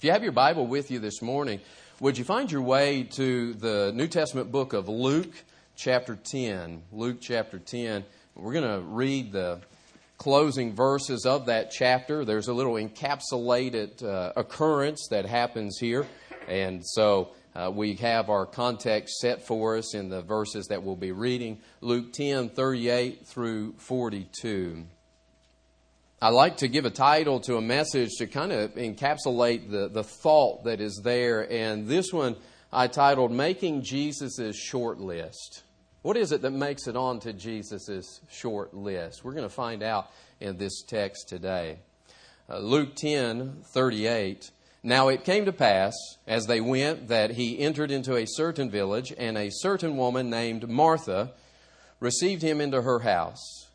If you have your Bible with you this morning, would you find your way to the New Testament book of Luke, chapter 10? Luke, chapter 10. We're going to read the closing verses of that chapter. There's a little encapsulated uh, occurrence that happens here. And so uh, we have our context set for us in the verses that we'll be reading Luke 10 38 through 42. I like to give a title to a message to kind of encapsulate the, the thought that is there. And this one I titled Making Jesus' Short List. What is it that makes it onto Jesus' short list? We're going to find out in this text today. Uh, Luke 10 38. Now it came to pass, as they went, that he entered into a certain village, and a certain woman named Martha received him into her house.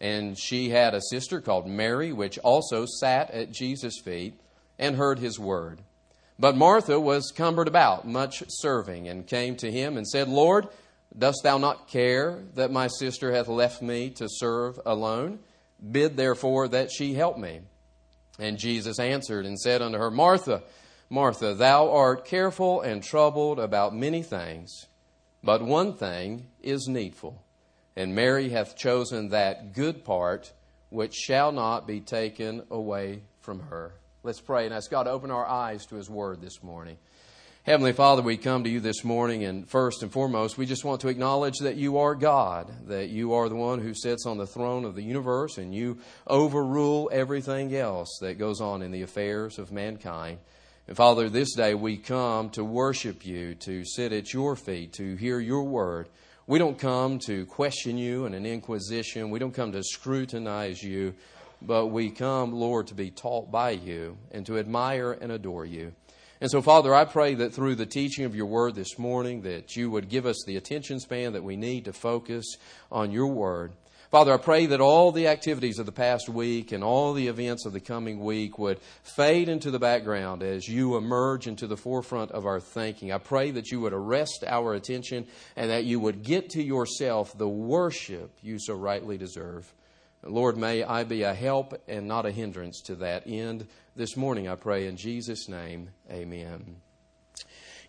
And she had a sister called Mary, which also sat at Jesus' feet and heard his word. But Martha was cumbered about, much serving, and came to him and said, Lord, dost thou not care that my sister hath left me to serve alone? Bid therefore that she help me. And Jesus answered and said unto her, Martha, Martha, thou art careful and troubled about many things, but one thing is needful. And Mary hath chosen that good part which shall not be taken away from her. Let's pray and ask God to open our eyes to His Word this morning. Heavenly Father, we come to you this morning, and first and foremost, we just want to acknowledge that you are God, that you are the one who sits on the throne of the universe, and you overrule everything else that goes on in the affairs of mankind. And Father, this day we come to worship you, to sit at your feet, to hear your word. We don't come to question you in an inquisition. We don't come to scrutinize you, but we come, Lord, to be taught by you and to admire and adore you. And so, Father, I pray that through the teaching of your word this morning, that you would give us the attention span that we need to focus on your word. Father, I pray that all the activities of the past week and all the events of the coming week would fade into the background as you emerge into the forefront of our thinking. I pray that you would arrest our attention and that you would get to yourself the worship you so rightly deserve. Lord, may I be a help and not a hindrance to that end. This morning, I pray in Jesus' name, amen.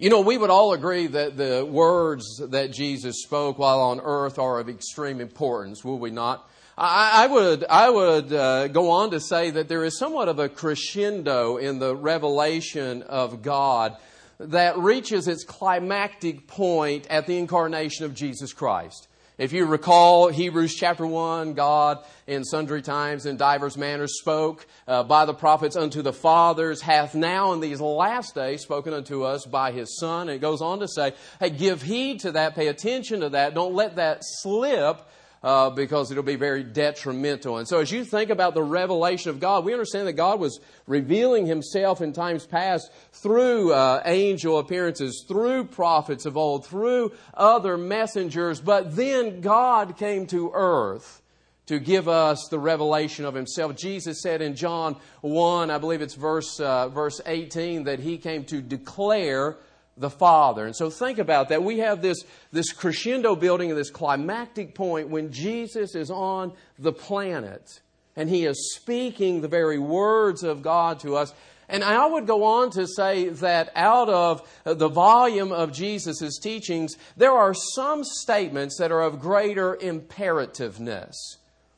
You know, we would all agree that the words that Jesus spoke while on earth are of extreme importance, will we not? I, I would, I would uh, go on to say that there is somewhat of a crescendo in the revelation of God that reaches its climactic point at the incarnation of Jesus Christ. If you recall Hebrews chapter 1, God in sundry times in divers manners spoke uh, by the prophets unto the fathers, hath now in these last days spoken unto us by his Son. And it goes on to say, hey, give heed to that, pay attention to that, don't let that slip uh, because it'll be very detrimental. And so, as you think about the revelation of God, we understand that God was revealing Himself in times past through uh, angel appearances, through prophets of old, through other messengers. But then God came to earth to give us the revelation of himself. Jesus said in John 1, I believe it's verse, uh, verse 18, that he came to declare the Father. And so think about that. We have this, this crescendo building and this climactic point when Jesus is on the planet and he is speaking the very words of God to us. And I would go on to say that out of the volume of Jesus' teachings, there are some statements that are of greater imperativeness.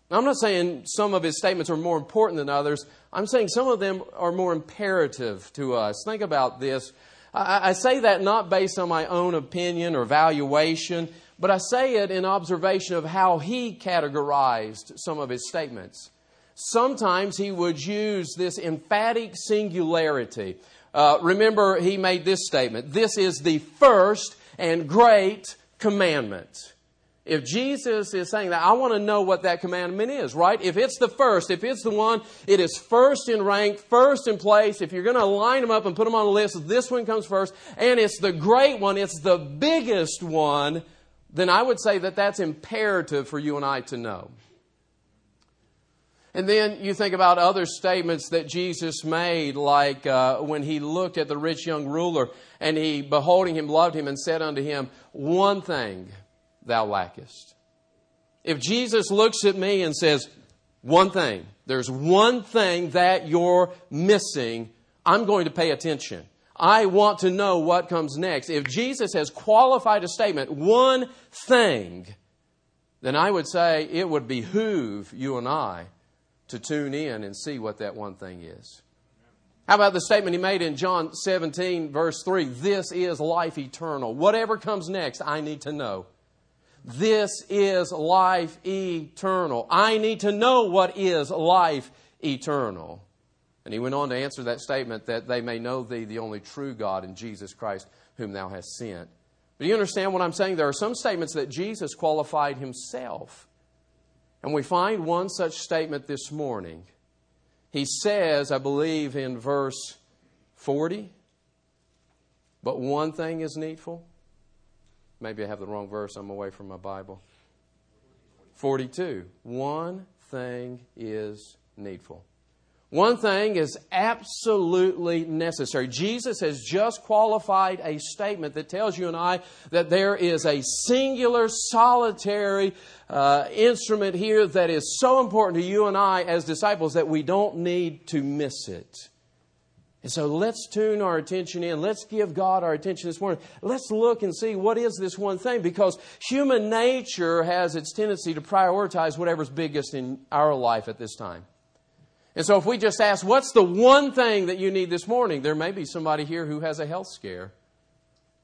I'm not saying some of his statements are more important than others. I'm saying some of them are more imperative to us. Think about this. I, I say that not based on my own opinion or valuation, but I say it in observation of how he categorized some of his statements. Sometimes he would use this emphatic singularity. Uh, remember, he made this statement This is the first and great commandment. If Jesus is saying that, I want to know what that commandment is, right? If it's the first, if it's the one, it is first in rank, first in place. If you're going to line them up and put them on a list, this one comes first, and it's the great one, it's the biggest one, then I would say that that's imperative for you and I to know. And then you think about other statements that Jesus made, like uh, when he looked at the rich young ruler and he, beholding him, loved him and said unto him, One thing thou lackest. If Jesus looks at me and says, one thing, there's one thing that you're missing, I'm going to pay attention. I want to know what comes next. If Jesus has qualified a statement, one thing, then I would say it would behoove you and I to tune in and see what that one thing is. How about the statement he made in John 17, verse 3? This is life eternal. Whatever comes next, I need to know. This is life eternal. I need to know what is life eternal. And he went on to answer that statement that they may know thee, the only true God, and Jesus Christ, whom thou hast sent. But you understand what I'm saying? There are some statements that Jesus qualified himself. And we find one such statement this morning. He says, I believe in verse 40, but one thing is needful. Maybe I have the wrong verse, I'm away from my Bible. 42. One thing is needful. One thing is absolutely necessary. Jesus has just qualified a statement that tells you and I that there is a singular, solitary uh, instrument here that is so important to you and I as disciples that we don't need to miss it. And so let's tune our attention in. Let's give God our attention this morning. Let's look and see what is this one thing because human nature has its tendency to prioritize whatever's biggest in our life at this time. And so if we just ask, what's the one thing that you need this morning? There may be somebody here who has a health scare.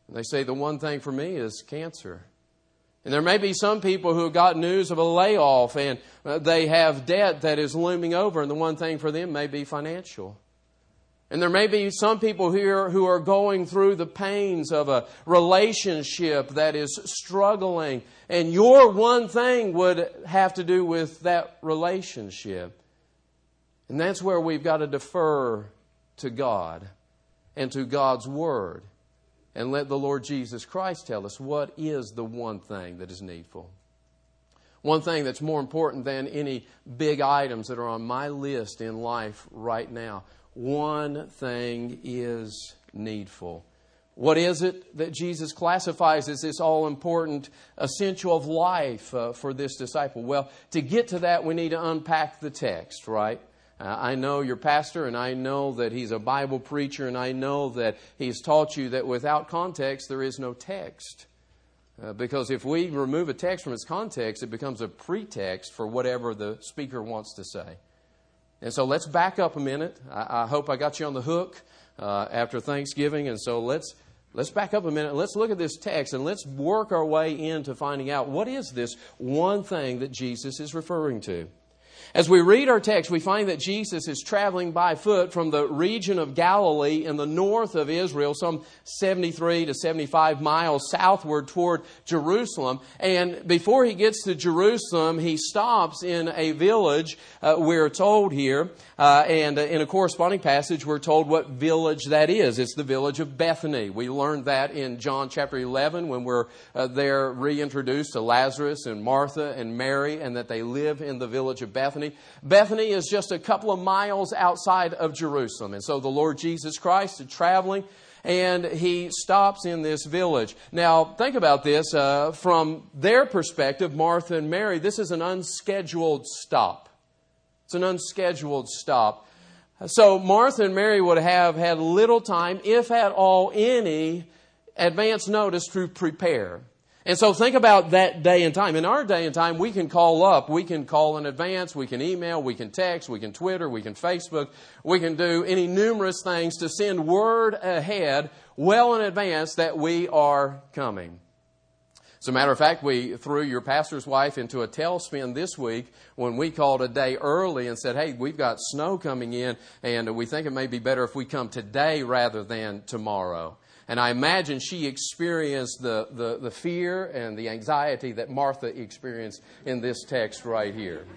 And they say, the one thing for me is cancer. And there may be some people who have got news of a layoff and uh, they have debt that is looming over, and the one thing for them may be financial. And there may be some people here who are going through the pains of a relationship that is struggling, and your one thing would have to do with that relationship. And that's where we've got to defer to God and to God's Word and let the Lord Jesus Christ tell us what is the one thing that is needful. One thing that's more important than any big items that are on my list in life right now. One thing is needful. What is it that Jesus classifies as this all important essential of life uh, for this disciple? Well, to get to that, we need to unpack the text, right? Uh, I know your pastor, and I know that he's a Bible preacher, and I know that he's taught you that without context, there is no text. Uh, because if we remove a text from its context, it becomes a pretext for whatever the speaker wants to say. And so let's back up a minute. I, I hope I got you on the hook uh, after Thanksgiving, and so let's let's back up a minute. Let's look at this text and let's work our way into finding out what is this one thing that Jesus is referring to. As we read our text, we find that Jesus is traveling by foot from the region of Galilee in the north of Israel, some 73 to 75 miles southward toward Jerusalem. And before he gets to Jerusalem, he stops in a village, uh, we're told here, uh, and uh, in a corresponding passage, we're told what village that is. It's the village of Bethany. We learned that in John chapter 11 when we're uh, there reintroduced to Lazarus and Martha and Mary, and that they live in the village of Bethany. Bethany. Bethany is just a couple of miles outside of Jerusalem. And so the Lord Jesus Christ is traveling and he stops in this village. Now, think about this. Uh, from their perspective, Martha and Mary, this is an unscheduled stop. It's an unscheduled stop. So, Martha and Mary would have had little time, if at all any, advance notice to prepare. And so think about that day and time. In our day and time, we can call up, we can call in advance, we can email, we can text, we can Twitter, we can Facebook, we can do any numerous things to send word ahead well in advance that we are coming. As a matter of fact, we threw your pastor's wife into a tailspin this week when we called a day early and said, Hey, we've got snow coming in, and we think it may be better if we come today rather than tomorrow. And I imagine she experienced the, the, the fear and the anxiety that Martha experienced in this text right here.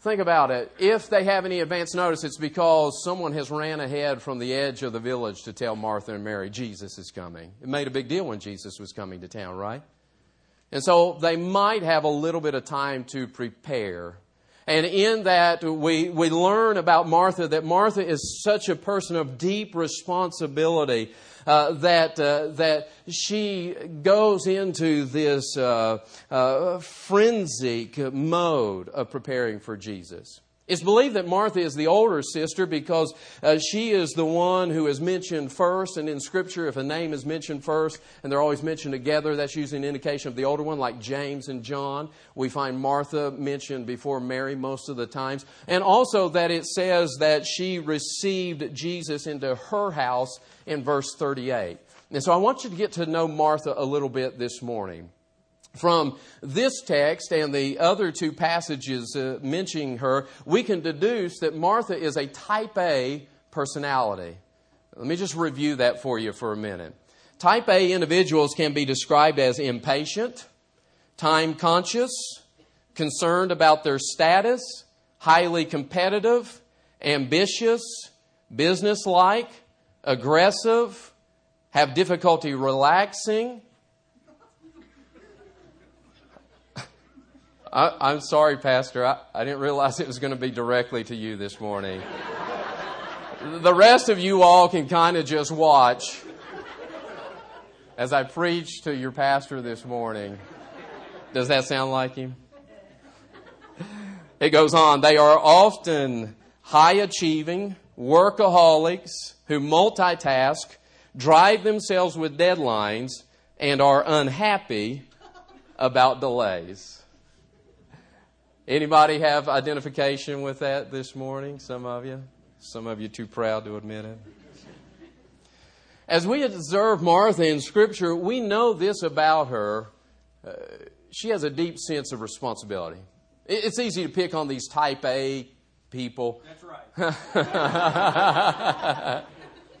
Think about it. If they have any advance notice, it's because someone has ran ahead from the edge of the village to tell Martha and Mary Jesus is coming. It made a big deal when Jesus was coming to town, right? And so they might have a little bit of time to prepare and in that, we, we learn about Martha that Martha is such a person of deep responsibility uh, that, uh, that she goes into this uh, uh frenzic mode of preparing for Jesus. It's believed that Martha is the older sister because uh, she is the one who is mentioned first. And in Scripture, if a name is mentioned first and they're always mentioned together, that's usually an indication of the older one, like James and John. We find Martha mentioned before Mary most of the times. And also that it says that she received Jesus into her house in verse 38. And so I want you to get to know Martha a little bit this morning. From this text and the other two passages uh, mentioning her, we can deduce that Martha is a type A personality. Let me just review that for you for a minute. Type A individuals can be described as impatient, time conscious, concerned about their status, highly competitive, ambitious, businesslike, aggressive, have difficulty relaxing, I, am sorry, Pastor. I, I didn't realize it was going to be directly to you this morning. the rest of you all can kind of just watch as I preach to your pastor this morning. Does that sound like him? It goes on. They are often high achieving workaholics who multitask, drive themselves with deadlines, and are unhappy about delays. Anybody have identification with that this morning? Some of you? Some of you too proud to admit it. As we observe Martha in Scripture, we know this about her. Uh, she has a deep sense of responsibility. It's easy to pick on these type A people. That's right.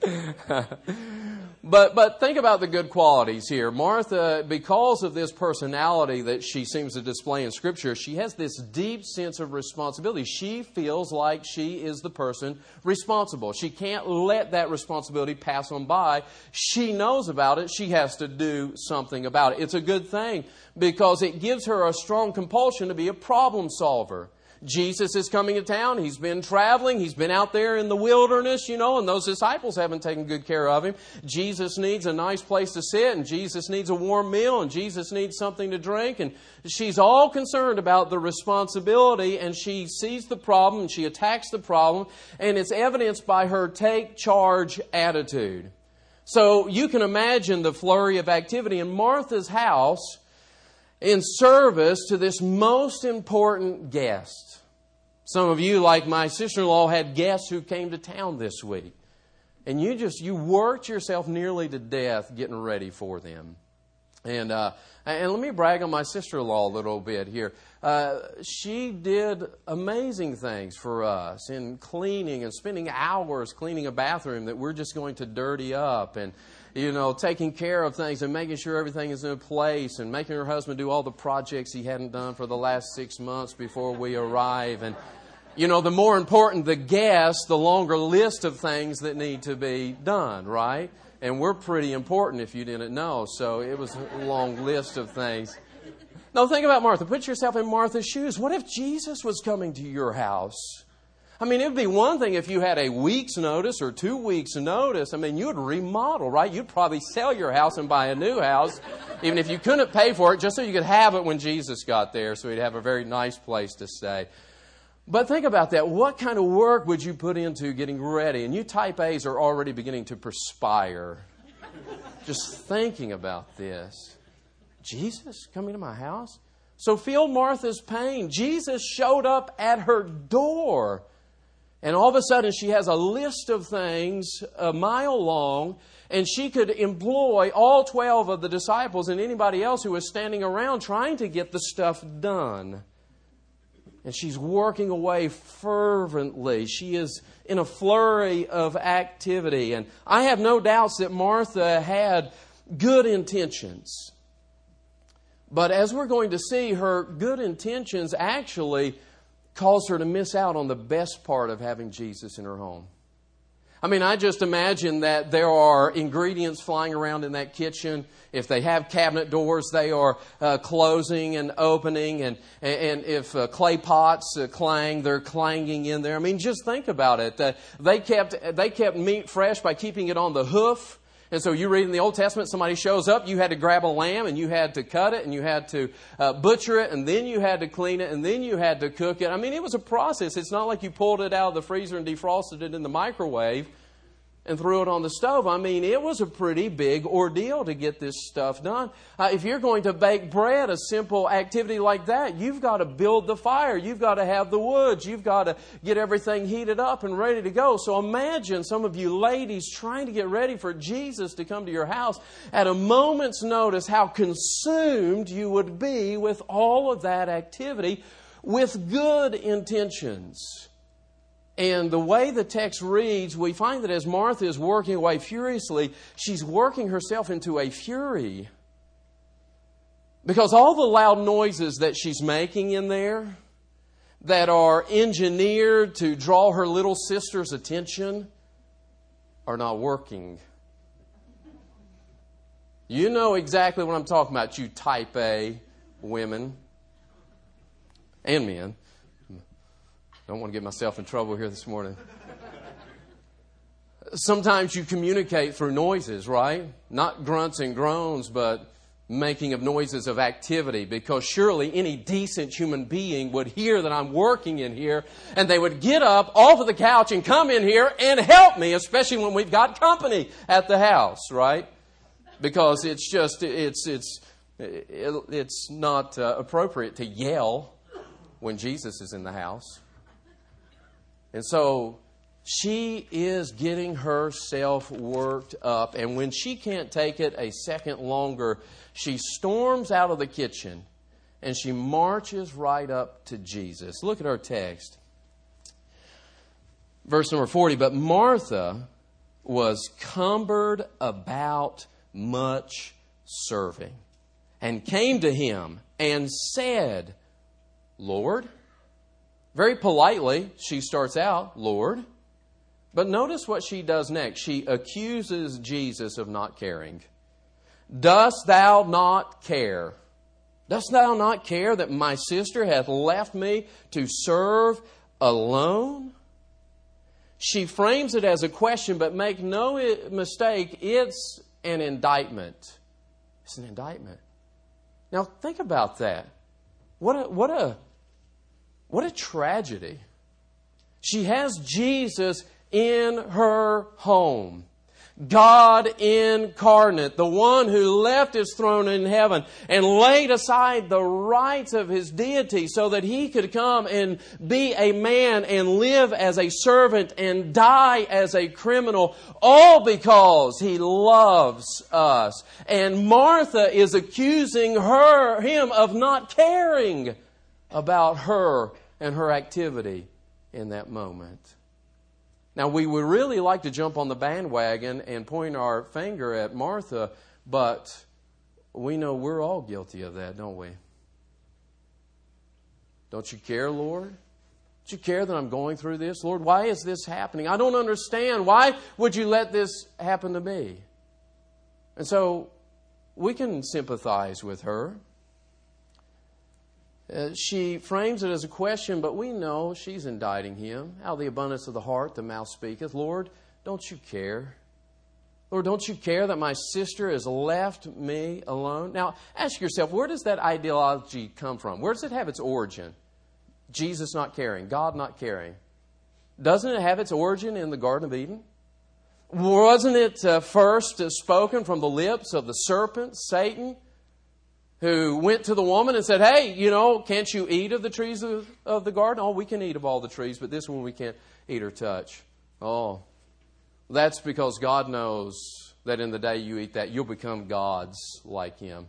But, but think about the good qualities here. Martha, because of this personality that she seems to display in Scripture, she has this deep sense of responsibility. She feels like she is the person responsible. She can't let that responsibility pass on by. She knows about it. She has to do something about it. It's a good thing because it gives her a strong compulsion to be a problem solver. Jesus is coming to town. He's been traveling. He's been out there in the wilderness, you know, and those disciples haven't taken good care of him. Jesus needs a nice place to sit, and Jesus needs a warm meal, and Jesus needs something to drink. And she's all concerned about the responsibility, and she sees the problem, and she attacks the problem, and it's evidenced by her take charge attitude. So you can imagine the flurry of activity in Martha's house in service to this most important guest. Some of you, like my sister in law, had guests who came to town this week. And you just, you worked yourself nearly to death getting ready for them. And, uh, and let me brag on my sister in law a little bit here. Uh, she did amazing things for us in cleaning and spending hours cleaning a bathroom that we're just going to dirty up and you know, taking care of things and making sure everything is in place and making her husband do all the projects he hadn't done for the last six months before we arrive. And, you know, the more important the guest, the longer list of things that need to be done, right? And we're pretty important if you didn't know. So it was a long list of things. No, think about Martha. Put yourself in Martha's shoes. What if Jesus was coming to your house? I mean, it would be one thing if you had a week's notice or two weeks' notice. I mean, you would remodel, right? You'd probably sell your house and buy a new house, even if you couldn't pay for it, just so you could have it when Jesus got there, so he'd have a very nice place to stay. But think about that. What kind of work would you put into getting ready? And you type A's are already beginning to perspire. Just thinking about this. Jesus coming to my house? So feel Martha's pain. Jesus showed up at her door. And all of a sudden, she has a list of things a mile long, and she could employ all 12 of the disciples and anybody else who was standing around trying to get the stuff done. And she's working away fervently. She is in a flurry of activity. And I have no doubts that Martha had good intentions. But as we're going to see, her good intentions actually cause her to miss out on the best part of having Jesus in her home. I mean, I just imagine that there are ingredients flying around in that kitchen. If they have cabinet doors, they are uh, closing and opening. And, and if uh, clay pots uh, clang, they're clanging in there. I mean, just think about it. they, kept, they kept meat fresh by keeping it on the hoof And so you read in the Old Testament, somebody shows up, you had to grab a lamb and you had to cut it and you had to uh, butcher it and then you had to clean it and then you had to cook it. I mean, it was a process. It's not like you pulled it out of the freezer and defrosted it in the microwave and threw it on the stove. I mean, it was a pretty big ordeal to get this stuff done. Uh, if you're going to bake bread, a simple activity like that, you've got to build the fire. You've got to have the woods. You've got to get everything heated up and ready to go. So imagine some of you ladies trying to get ready for Jesus to come to your house at a moment's notice how consumed you would be with all of that activity with good intentions. And the way the text reads, we find that as Martha is working away furiously, she's working herself into a fury. Because all the loud noises that she's making in there, that are engineered to draw her little sister's attention, are not working. You know exactly what I'm talking about, you type A women and men. Don't want to get myself in trouble here this morning. Sometimes you communicate through noises, right? Not grunts and groans, but making of noises of activity because surely any decent human being would hear that I'm working in here and they would get up off of the couch and come in here and help me, especially when we've got company at the house, right? Because it's just, it's, it's, it's not uh, appropriate to yell when Jesus is in the house. And so she is getting herself worked up. And when she can't take it a second longer, she storms out of the kitchen and she marches right up to Jesus. Look at our text. Verse number 40 But Martha was cumbered about much serving and came to him and said, Lord, very politely, she starts out, Lord. But notice what she does next. She accuses Jesus of not caring. Dost thou not care? Dost thou not care that my sister hath left me to serve alone? She frames it as a question, but make no mistake, it's an indictment. It's an indictment. Now, think about that. What a, what a what a tragedy. She has Jesus in her home. God incarnate, the one who left his throne in heaven and laid aside the rights of his deity so that he could come and be a man and live as a servant and die as a criminal, all because he loves us. And Martha is accusing her, him of not caring about her and her activity in that moment. Now, we would really like to jump on the bandwagon and point our finger at Martha, but we know we're all guilty of that, don't we? Don't you care, Lord? Don't you care that I'm going through this? Lord, why is this happening? I don't understand. Why would you let this happen to me? And so we can sympathize with her. Uh, she frames it as a question, but we know she's indicting him. Out of the abundance of the heart, the mouth speaketh. Lord, don't you care? Lord, don't you care that my sister has left me alone? Now, ask yourself, where does that ideology come from? Where does it have its origin? Jesus not caring, God not caring. Doesn't it have its origin in the Garden of Eden? Wasn't it uh, first uh, spoken from the lips of the serpent, Satan? Who went to the woman and said, Hey, you know, can't you eat of the trees of, of the garden? Oh, we can eat of all the trees, but this one we can't eat or touch. Oh, that's because God knows that in the day you eat that, you'll become gods like Him.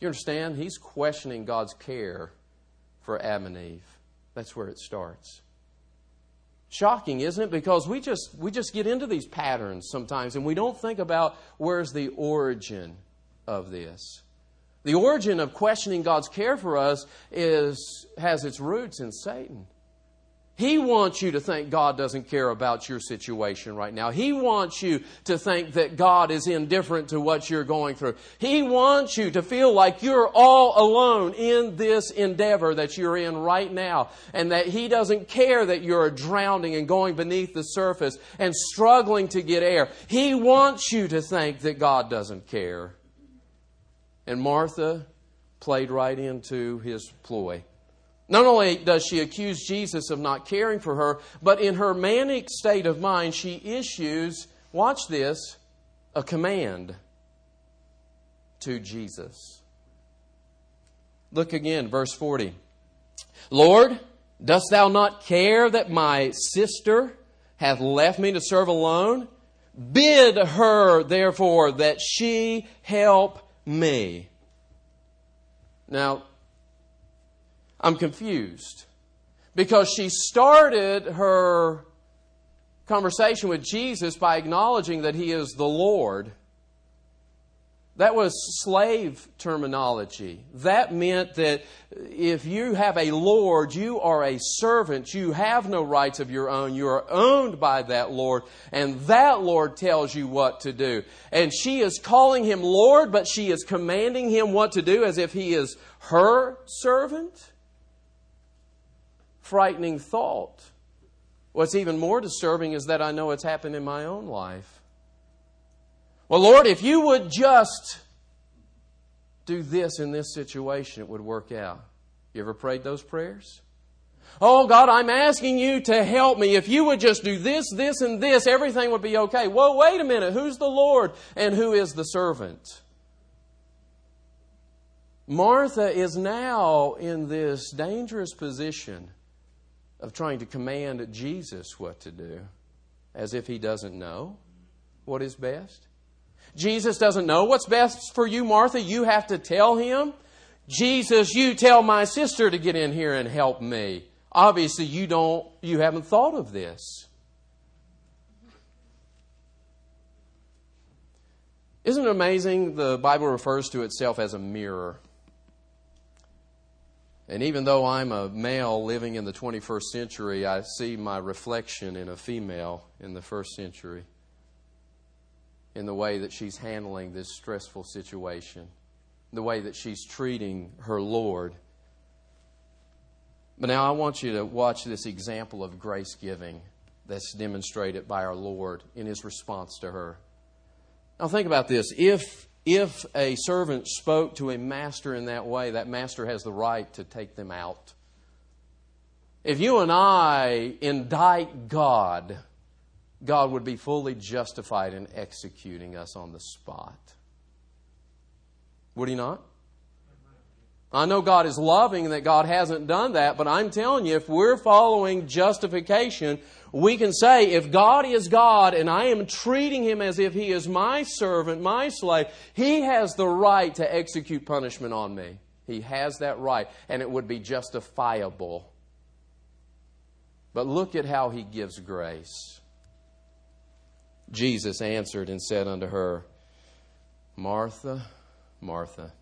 You understand? He's questioning God's care for Adam and Eve. That's where it starts. Shocking, isn't it? Because we just we just get into these patterns sometimes and we don't think about where's the origin of this. The origin of questioning God's care for us is, has its roots in Satan. He wants you to think God doesn't care about your situation right now. He wants you to think that God is indifferent to what you're going through. He wants you to feel like you're all alone in this endeavor that you're in right now and that He doesn't care that you're drowning and going beneath the surface and struggling to get air. He wants you to think that God doesn't care. And Martha played right into His ploy. Not only does she accuse Jesus of not caring for her, but in her manic state of mind, she issues, watch this, a command to Jesus. Look again, verse 40. Lord, dost thou not care that my sister hath left me to serve alone? Bid her, therefore, that she help me. Now, I'm confused because she started her conversation with Jesus by acknowledging that he is the Lord. That was slave terminology. That meant that if you have a Lord, you are a servant. You have no rights of your own. You are owned by that Lord, and that Lord tells you what to do. And she is calling him Lord, but she is commanding him what to do as if he is her servant frightening thought. What's even more disturbing is that I know it's happened in my own life. Well, Lord, if you would just do this in this situation, it would work out. You ever prayed those prayers? Oh, God, I'm asking you to help me. If you would just do this, this, and this, everything would be okay. Whoa, wait a minute. Who's the Lord and who is the servant? Martha is now in this dangerous position of trying to command Jesus what to do as if he doesn't know what is best. Jesus doesn't know what's best for you, Martha. You have to tell him. Jesus, you tell my sister to get in here and help me. Obviously, you don't, you haven't thought of this. Isn't it amazing? The Bible refers to itself as a mirror. And even though I'm a male living in the 21st century, I see my reflection in a female in the first century in the way that she's handling this stressful situation, the way that she's treating her Lord. But now I want you to watch this example of grace giving that's demonstrated by our Lord in his response to her. Now, think about this. If if a servant spoke to a master in that way, that master has the right to take them out. If you and I indict God, God would be fully justified in executing us on the spot. Would he not? I know God is loving and that God hasn't done that, but I'm telling you, if we're following justification, we can say, if God is God and I am treating him as if he is my servant, my slave, he has the right to execute punishment on me. He has that right, and it would be justifiable. But look at how he gives grace. Jesus answered and said unto her, Martha, Martha.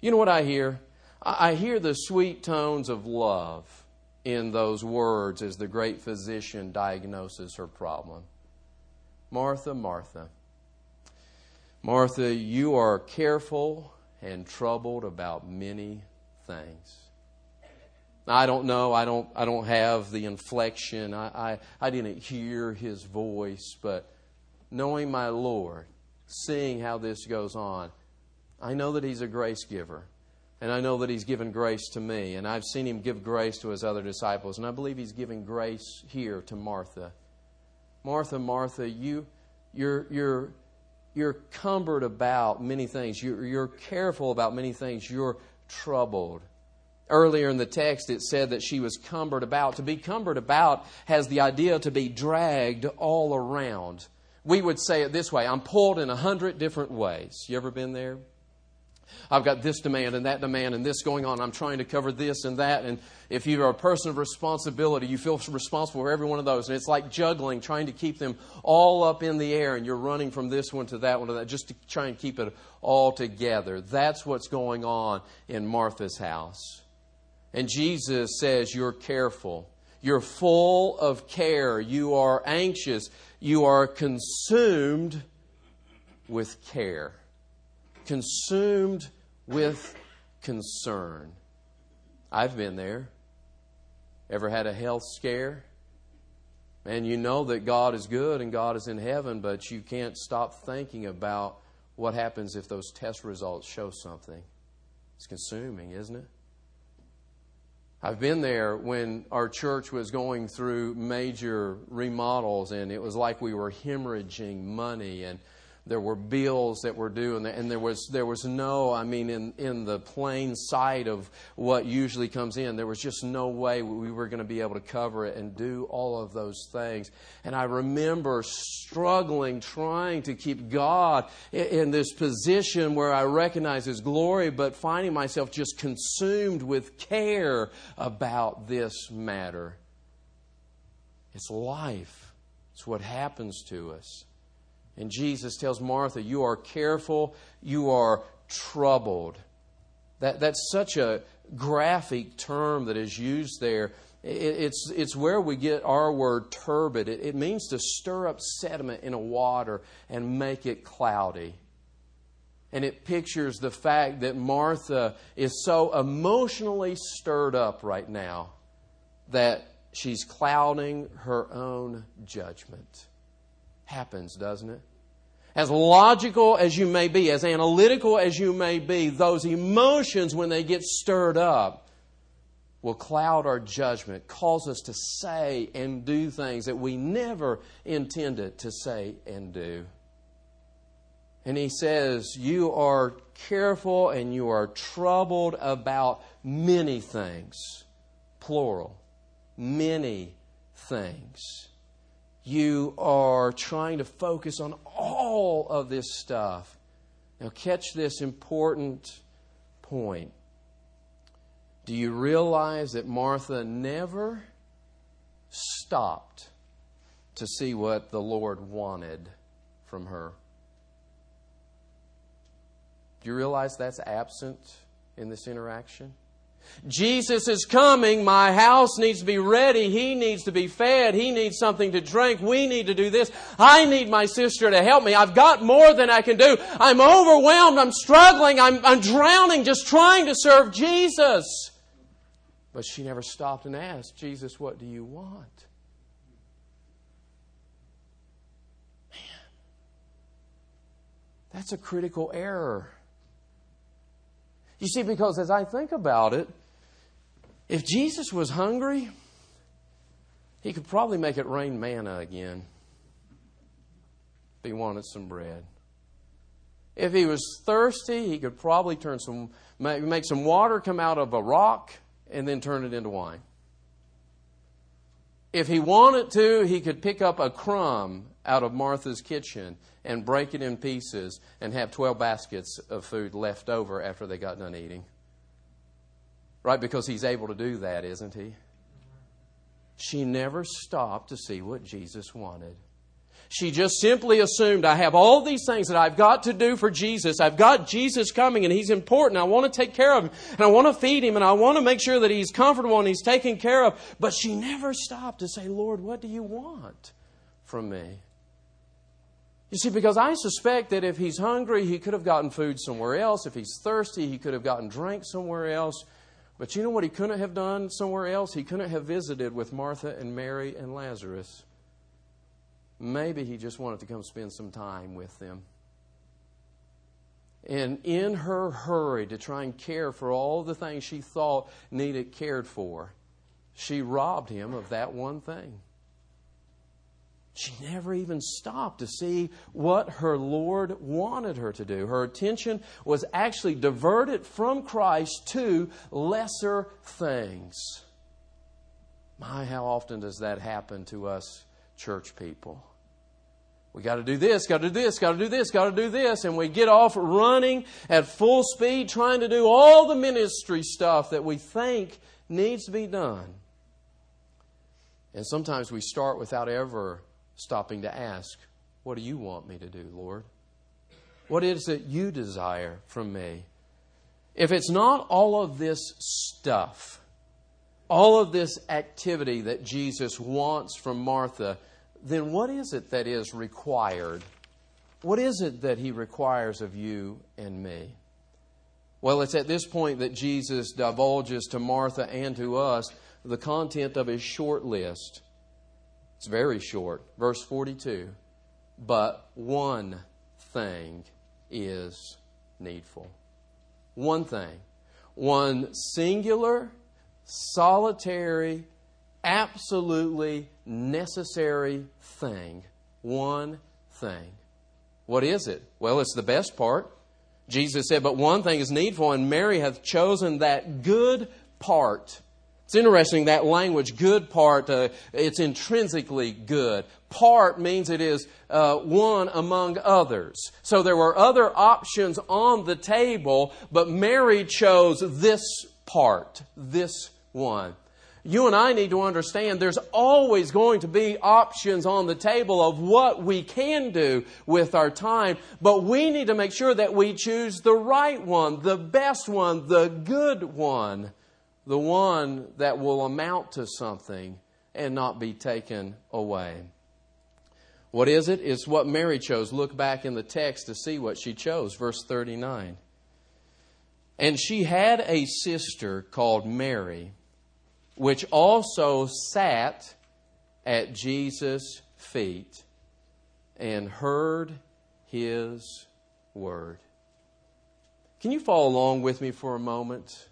You know what I hear? I hear the sweet tones of love in those words as the great physician diagnoses her problem. Martha, Martha. Martha, you are careful and troubled about many things. I don't know. I don't. I don't have the inflection. I, I, I didn't hear his voice, but knowing my Lord, seeing how this goes on, I know that he's a grace giver. And I know that He's given grace to me. And I've seen Him give grace to His other disciples. And I believe He's giving grace here to Martha. Martha, Martha, you, you're, you're, you're cumbered about many things. You're, you're careful about many things. You're troubled. Earlier in the text, it said that she was cumbered about. To be cumbered about has the idea to be dragged all around. We would say it this way I'm pulled in a hundred different ways. You ever been there? I've got this demand and that demand and this going on. I'm trying to cover this and that. And if you're a person of responsibility, you feel responsible for every one of those. And it's like juggling, trying to keep them all up in the air. And you're running from this one to that one to that just to try and keep it all together. That's what's going on in Martha's house. And Jesus says, You're careful. You're full of care. You are anxious. You are consumed with care, consumed with concern. I've been there. Ever had a health scare? And you know that God is good and God is in heaven, but you can't stop thinking about what happens if those test results show something. It's consuming, isn't it? I've been there when our church was going through major remodels, and it was like we were hemorrhaging money and there were bills that were due, and, and there was there was no, I mean, in in the plain sight of what usually comes in, there was just no way we were going to be able to cover it and do all of those things. And I remember struggling, trying to keep God in, in this position where I recognize His glory, but finding myself just consumed with care about this matter. It's life. It's what happens to us. And Jesus tells Martha, You are careful, you are troubled. That, that's such a graphic term that is used there. It, it's, it's where we get our word turbid. It, it means to stir up sediment in a water and make it cloudy. And it pictures the fact that Martha is so emotionally stirred up right now that she's clouding her own judgment. Happens, doesn't it? As logical as you may be, as analytical as you may be, those emotions, when they get stirred up, will cloud our judgment, cause us to say and do things that we never intended to say and do. And he says, You are careful and you are troubled about many things. Plural. Many things you are trying to focus on all of this stuff. Now, catch this important point. Do you realize that Martha never stopped to see what the Lord wanted from her? Do you realize that's absent in this interaction? Jesus is coming. My house needs to be ready. He needs to be fed. He needs something to drink. We need to do this. I need my sister to help me. I've got more than I can do. I'm overwhelmed. I'm struggling. I'm, I'm drowning just trying to serve Jesus. But she never stopped and asked, Jesus, what do you want? Man, that's a critical error. You see, because as I think about it, if Jesus was hungry, he could probably make it rain manna again if he wanted some bread. If he was thirsty, he could probably turn some make some water come out of a rock and then turn it into wine. If he wanted to, he could pick up a crumb out of Martha's kitchen and break it in pieces and have 12 baskets of food left over after they got done eating. Right? Because he's able to do that, isn't he? She never stopped to see what Jesus wanted. She just simply assumed, I have all these things that I've got to do for Jesus. I've got Jesus coming and He's important. I want to take care of Him and I want to feed Him and I want to make sure that He's comfortable and He's taken care of. But she never stopped to say, Lord, what do you want from me? You see, because I suspect that if he's hungry, he could have gotten food somewhere else. If he's thirsty, he could have gotten drink somewhere else. But you know what he couldn't have done somewhere else? He couldn't have visited with Martha and Mary and Lazarus. Maybe he just wanted to come spend some time with them. And in her hurry to try and care for all the things she thought needed cared for, she robbed him of that one thing. She never even stopped to see what her Lord wanted her to do. Her attention was actually diverted from Christ to lesser things. My, how often does that happen to us church people? We got to do this, got to do this, got to do this, got to do this, and we get off running at full speed trying to do all the ministry stuff that we think needs to be done. And sometimes we start without ever stopping to ask, What do you want me to do, Lord? What is it you desire from me? If it's not all of this stuff, all of this activity that Jesus wants from Martha, then what is it that is required? What is it that he requires of you and me? Well, it's at this point that Jesus divulges to Martha and to us the content of his short list. It's very short. Verse 42 But one thing is needful. One thing. One singular, solitary, absolutely necessary thing. One thing. What is it? Well, it's the best part. Jesus said, But one thing is needful, and Mary hath chosen that good part. It's interesting that language, good part, uh, it's intrinsically good. Part means it is uh, one among others. So there were other options on the table, but Mary chose this part, this one you and I need to understand there's always going to be options on the table of what we can do with our time, but we need to make sure that we choose the right one, the best one, the good one, the one that will amount to something and not be taken away. What is it? It's what Mary chose. Look back in the text to see what she chose. Verse 39. And she had a sister called Mary which also sat at Jesus' feet and heard his word. Can you follow along with me for a moment?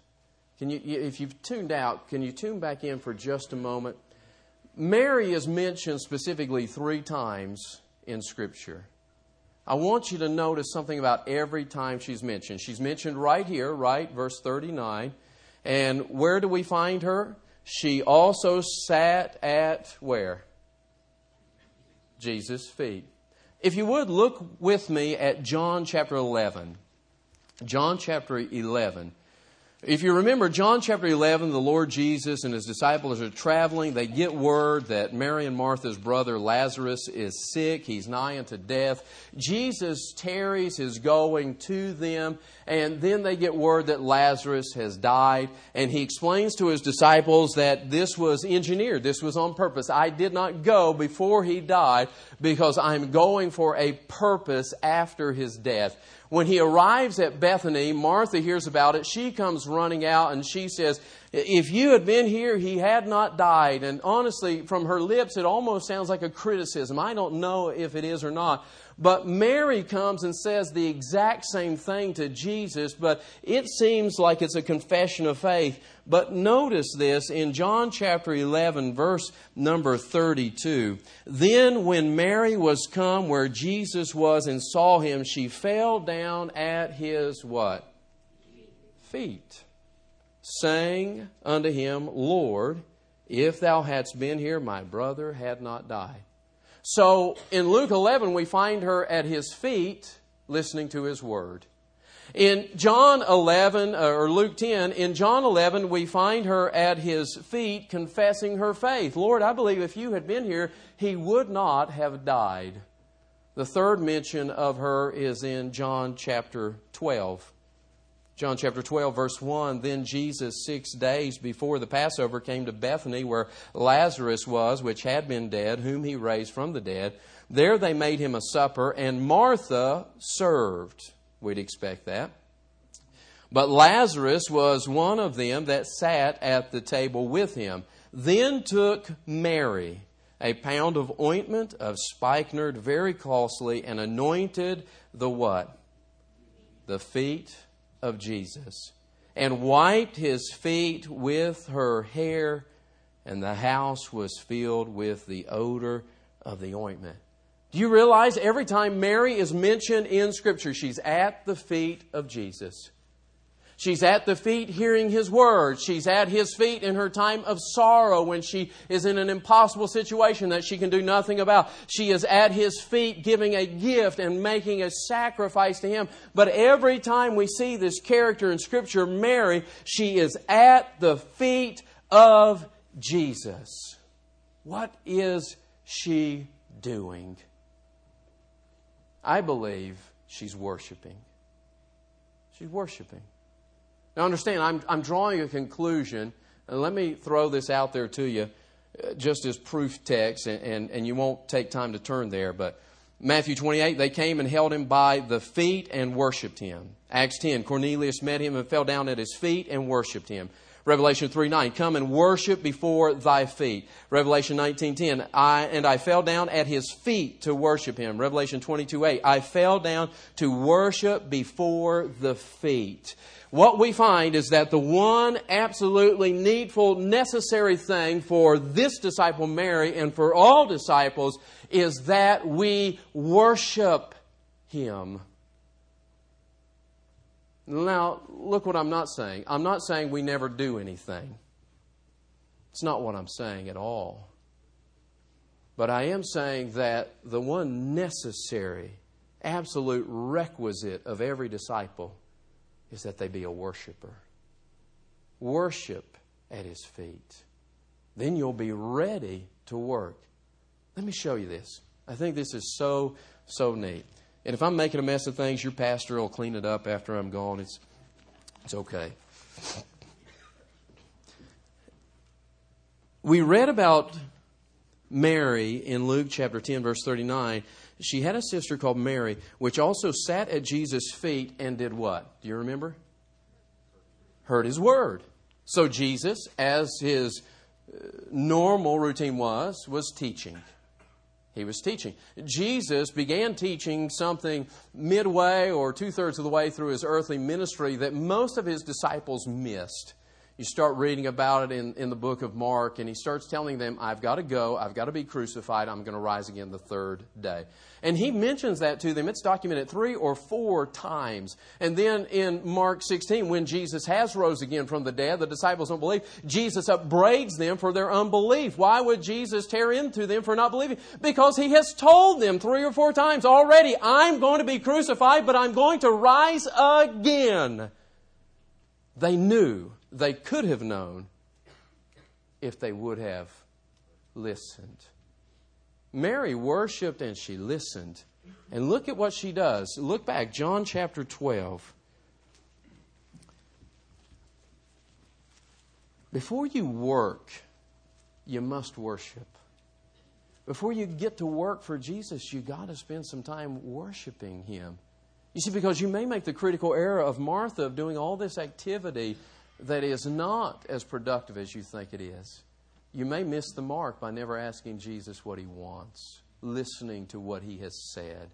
Can you, if you've tuned out, can you tune back in for just a moment? Mary is mentioned specifically three times in Scripture. I want you to notice something about every time she's mentioned. She's mentioned right here, right? Verse 39. And where do we find her? She also sat at where? Jesus' feet. If you would, look with me at John chapter 11. John chapter 11. If you remember John chapter 11, the Lord Jesus and his disciples are traveling. They get word that Mary and Martha's brother Lazarus is sick. He's nigh unto death. Jesus tarries his going to them, and then they get word that Lazarus has died. And he explains to his disciples that this was engineered, this was on purpose. I did not go before he died because I'm going for a purpose after his death. When he arrives at Bethany, Martha hears about it. She comes running out and she says, If you had been here, he had not died. And honestly, from her lips, it almost sounds like a criticism. I don't know if it is or not. But Mary comes and says the exact same thing to Jesus, but it seems like it's a confession of faith. But notice this in John chapter 11, verse number 32. Then, when Mary was come where Jesus was and saw him, she fell down at his what? Feet, saying unto him, Lord, if thou hadst been here, my brother had not died. So in Luke 11, we find her at his feet listening to his word. In John 11, uh, or Luke 10, in John 11, we find her at his feet confessing her faith. Lord, I believe if you had been here, he would not have died. The third mention of her is in John chapter 12. John chapter 12, verse 1 Then Jesus, six days before the Passover, came to Bethany, where Lazarus was, which had been dead, whom he raised from the dead. There they made him a supper, and Martha served. We'd expect that. But Lazarus was one of them that sat at the table with him. Then took Mary a pound of ointment of spikenard, very costly, and anointed the what? The feet of Jesus and wiped his feet with her hair, and the house was filled with the odor of the ointment. Do you realize every time Mary is mentioned in Scripture, she's at the feet of Jesus? She's at the feet hearing His word. She's at His feet in her time of sorrow when she is in an impossible situation that she can do nothing about. She is at His feet giving a gift and making a sacrifice to Him. But every time we see this character in Scripture, Mary, she is at the feet of Jesus. What is she doing? I believe she's worshiping. She's worshiping. Now, understand, I'm, I'm drawing a conclusion And let me throw this out there to you uh, just as proof text, and, and, and you won't take time to turn there, but Matthew 28, they came and held him by the feet and worshiped him. Acts 10, Cornelius met him and fell down at his feet and worshiped him. Revelation 3 9, come and worship before thy feet. Revelation 19 10, I, and I fell down at his feet to worship him. Revelation 22 8, I fell down to worship before the feet. What we find is that the one absolutely needful, necessary thing for this disciple Mary and for all disciples is that we worship him. Now, look what I'm not saying. I'm not saying we never do anything. It's not what I'm saying at all. But I am saying that the one necessary, absolute requisite of every disciple is that they be a worshiper. Worship at his feet. Then you'll be ready to work. Let me show you this. I think this is so, so neat. And if I'm making a mess of things, your pastor will clean it up after I'm gone. It's, it's okay. We read about Mary in Luke chapter 10, verse 39. She had a sister called Mary, which also sat at Jesus' feet and did what? Do you remember? Heard his word. So Jesus, as his uh, normal routine was, was teaching he was teaching. Jesus began teaching something midway or two thirds of the way through his earthly ministry that most of his disciples missed. You start reading about it in, in the book of Mark, and he starts telling them, I've got to go, I've got to be crucified, I'm going to rise again the third day. And he mentions that to them. It's documented three or four times. And then in Mark 16, when Jesus has rose again from the dead, the disciples don't believe. Jesus upbraids them for their unbelief. Why would Jesus tear into them for not believing? Because he has told them three or four times already, I'm going to be crucified, but I'm going to rise again. They knew they could have known if they would have listened. Mary worshiped and she listened. And look at what she does. Look back, John chapter 12. Before you work, you must worship. Before you get to work for Jesus, you got to spend some time worshiping Him. You see, because you may make the critical error of Martha of doing all this activity that is not as productive as you think it is, you may miss the mark by never asking Jesus what he wants, listening to what he has said.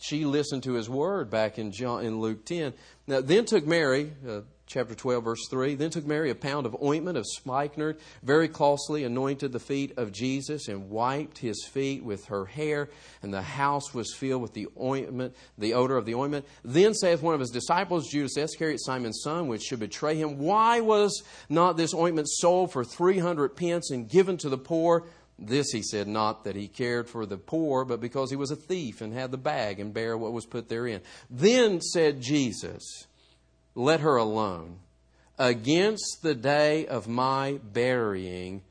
She listened to his word back in John in Luke 10. Now, then took Mary, uh, chapter 12, verse 3. Then took Mary a pound of ointment of spikenard, very costly, anointed the feet of Jesus, and wiped his feet with her hair. And the house was filled with the ointment, the odor of the ointment. Then saith one of his disciples, Judas Iscariot, Simon's son, which should betray him, Why was not this ointment sold for three hundred pence and given to the poor? This he said, not that he cared for the poor, but because he was a thief and had the bag and bare what was put therein. Then said Jesus, let her alone. Against the day of my burying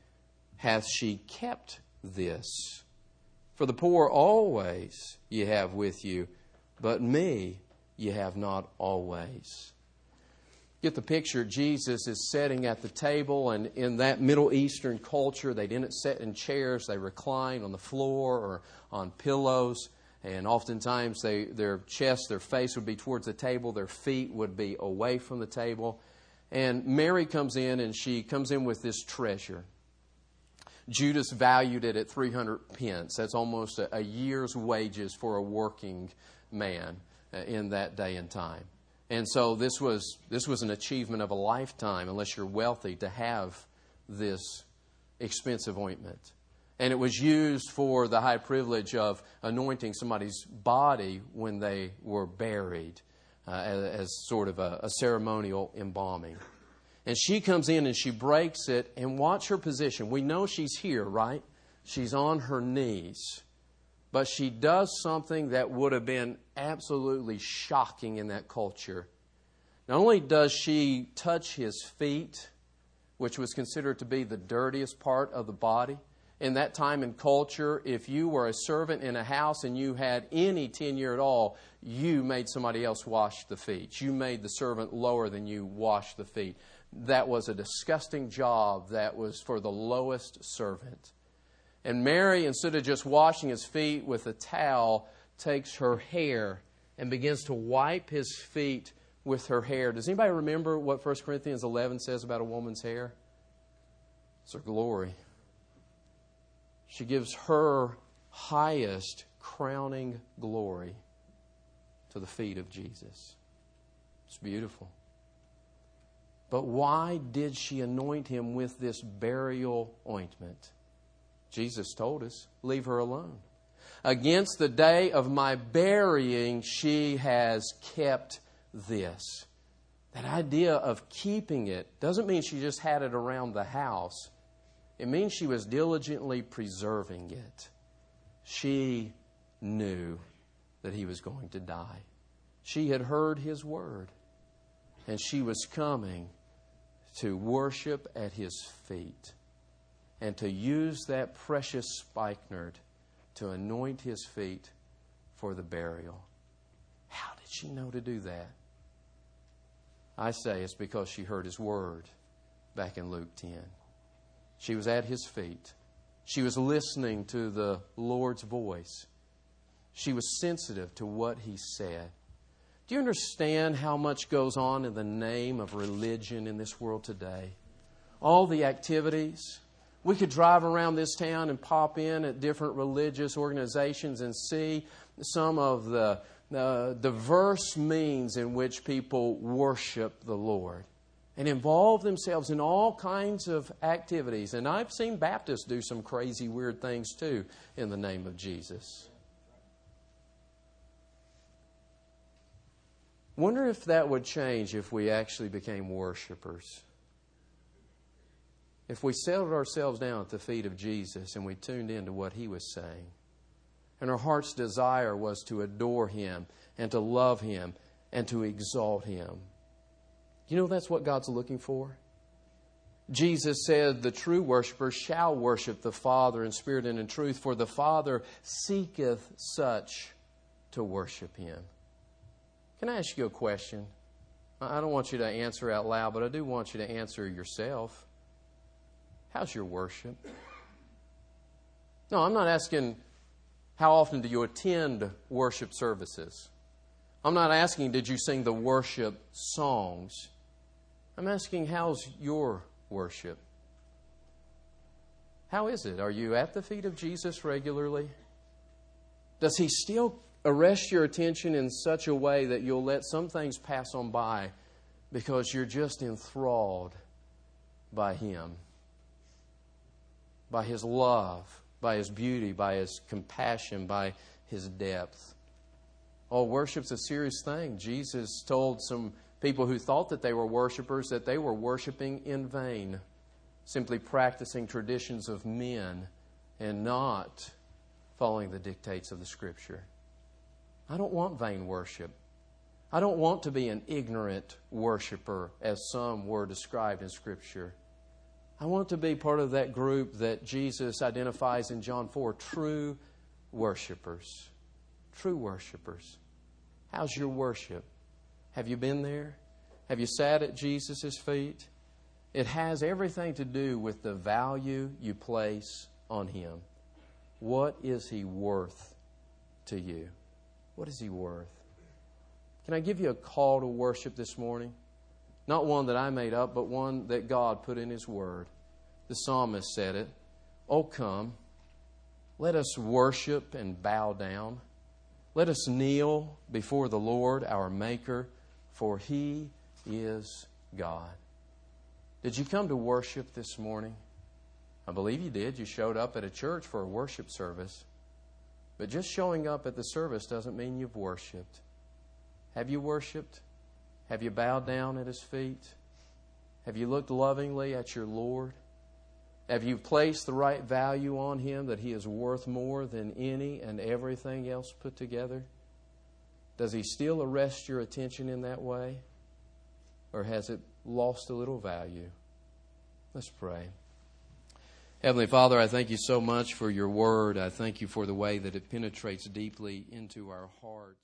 hath she kept this. For the poor always ye have with you, but me ye have not always. Get the picture. Jesus is sitting at the table, and in that Middle Eastern culture, they didn't sit in chairs, they reclined on the floor or on pillows. And oftentimes, they, their chest, their face would be towards the table, their feet would be away from the table. And Mary comes in, and she comes in with this treasure. Judas valued it at 300 pence. That's almost a, a year's wages for a working man uh, in that day and time. And so this was, this was an achievement of a lifetime, unless you're wealthy, to have this expensive ointment. And it was used for the high privilege of anointing somebody's body when they were buried uh, as, as, sort of a, a ceremonial embalming. And she comes in and she breaks it, and watch her position. We know she's here, right? She's on her knees. But she does something that would have been absolutely shocking in that culture. Not only does she touch his feet, which was considered to be the dirtiest part of the body, in that time and culture, if you were a servant in a house and you had any tenure at all, you made somebody else wash the feet. You made the servant lower than you wash the feet. that was a disgusting job that was for the lowest servant. And Mary, instead of just washing his feet with a towel, takes her hair and begins to wipe his feet with her hair. Does anybody remember what 1 Corinthians 11 says about a woman's hair? It's her glory. She gives her highest crowning glory to the feet of Jesus. It's beautiful. But why did she anoint him with this burial ointment? Jesus told us, leave her alone. Against the day of my burying, she has kept this. That idea of keeping it doesn't mean she just had it around the house. It means she was diligently preserving it. She knew that he was going to die. She had heard his word, and she was coming to worship at his feet and to use that precious spikenard to anoint his feet for the burial. How did she know to do that? I say it's because she heard his word back in Luke 10. She was at his feet. She was listening to the Lord's voice. She was sensitive to what he said. Do you understand how much goes on in the name of religion in this world today? All the activities. We could drive around this town and pop in at different religious organizations and see some of the uh, diverse means in which people worship the Lord and involve themselves in all kinds of activities. And I've seen Baptists do some crazy, weird things too in the name of Jesus. Wonder if that would change if we actually became worshipers. If we settled ourselves down at the feet of Jesus and we tuned into what he was saying. And our heart's desire was to adore him and to love him and to exalt him. You know that's what God's looking for? Jesus said, The true worshiper shall worship the Father in spirit and in truth, for the Father seeketh such to worship him. Can I ask you a question? I don't want you to answer out loud, but I do want you to answer yourself. How's your worship? No, I'm not asking how often do you attend worship services. I'm not asking did you sing the worship songs. I'm asking how's your worship? How is it? Are you at the feet of Jesus regularly? Does he still arrest your attention in such a way that you'll let some things pass on by because you're just enthralled by Him, by His love, by His beauty, by His compassion, by His depth. Oh, worship's a serious thing. Jesus told some people who thought that they were worshipers that they were worshiping in vain, simply practicing traditions of men and not following the dictates of the Scripture. I don't want vain worship. I don't want to be an ignorant worshiper, as some were described in Scripture. I want to be part of that group that Jesus identifies in John 4 true worshipers. True worshipers. How's your worship? Have you been there? Have you sat at Jesus' feet? It has everything to do with the value you place on Him. What is He worth to you? What is he worth? Can I give you a call to worship this morning? Not one that I made up, but one that God put in His Word. The psalmist said it Oh, come, let us worship and bow down. Let us kneel before the Lord our Maker, for He is God. Did you come to worship this morning? I believe you did. You showed up at a church for a worship service. But just showing up at the service doesn't mean you've worshiped. Have you worshiped? Have you bowed down at his feet? Have you looked lovingly at your Lord? Have you placed the right value on him that he is worth more than any and everything else put together? Does he still arrest your attention in that way? Or has it lost a little value? Let's pray. Heavenly Father, I thank you so much for your word. I thank you for the way that it penetrates deeply into our hearts.